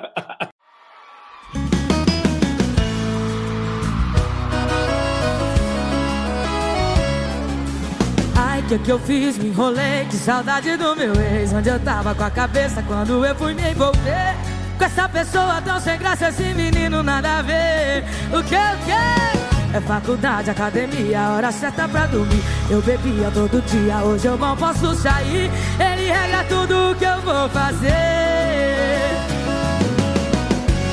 Ai, que que eu fiz? Me enrolei, que saudade do meu ex. Onde eu tava com a cabeça quando eu fui me envolver. Com essa pessoa tão sem graça, esse menino nada a ver. O que, o que? É faculdade, academia, hora certa pra dormir. Eu bebia todo dia, hoje eu não posso sair. Ele regra tudo o que eu vou fazer.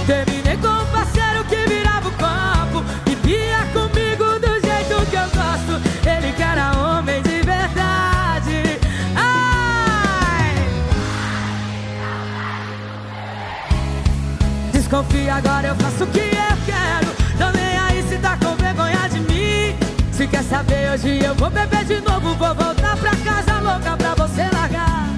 Terminei com um parceiro que virava o copo. Vivia comigo do jeito que eu gosto. Ele que era homem de verdade. Ai! Desconfia, agora eu faço o que vou beber de novo. Vou voltar pra casa louca pra você largar.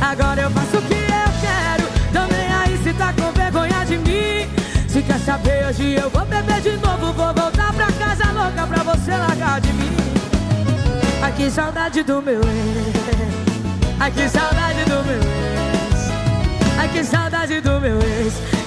Agora eu faço o que eu quero. Nem aí se tá com vergonha de mim. Se quer saber, hoje eu vou beber de novo. Vou voltar pra casa louca pra você largar de mim. Ai que saudade do meu ex. Ai que saudade do meu ex. Ai que saudade do meu ex.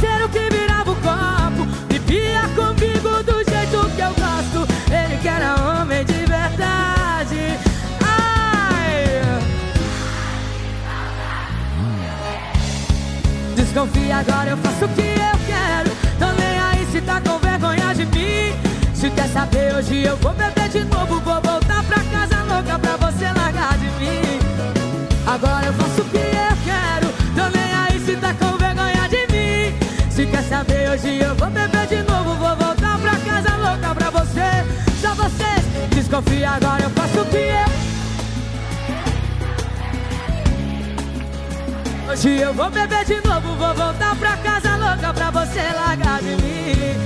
Parceiro que virava o copo. Vivia comigo do jeito que eu gosto. Ele que era homem de verdade. Ai. Desconfia, agora eu faço o que eu quero. Tô nem aí se tá com vergonha de mim. Se quer saber, hoje eu vou beber de novo. Vou voltar pra casa louca pra quer saber, hoje eu vou beber de novo. Vou voltar pra casa louca pra você. Só vocês. Desconfia, agora eu faço o que eu Hoje eu vou beber de novo, vou voltar pra casa louca pra você largar de mim.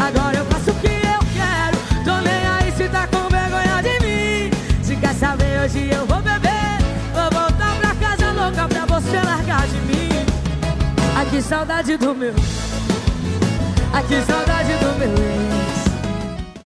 Agora eu faço o que eu quero, tô nem aí se tá com vergonha de mim. Se quer saber, hoje eu vou beber, Que saudade do meu. Ai, que saudade do meu ex.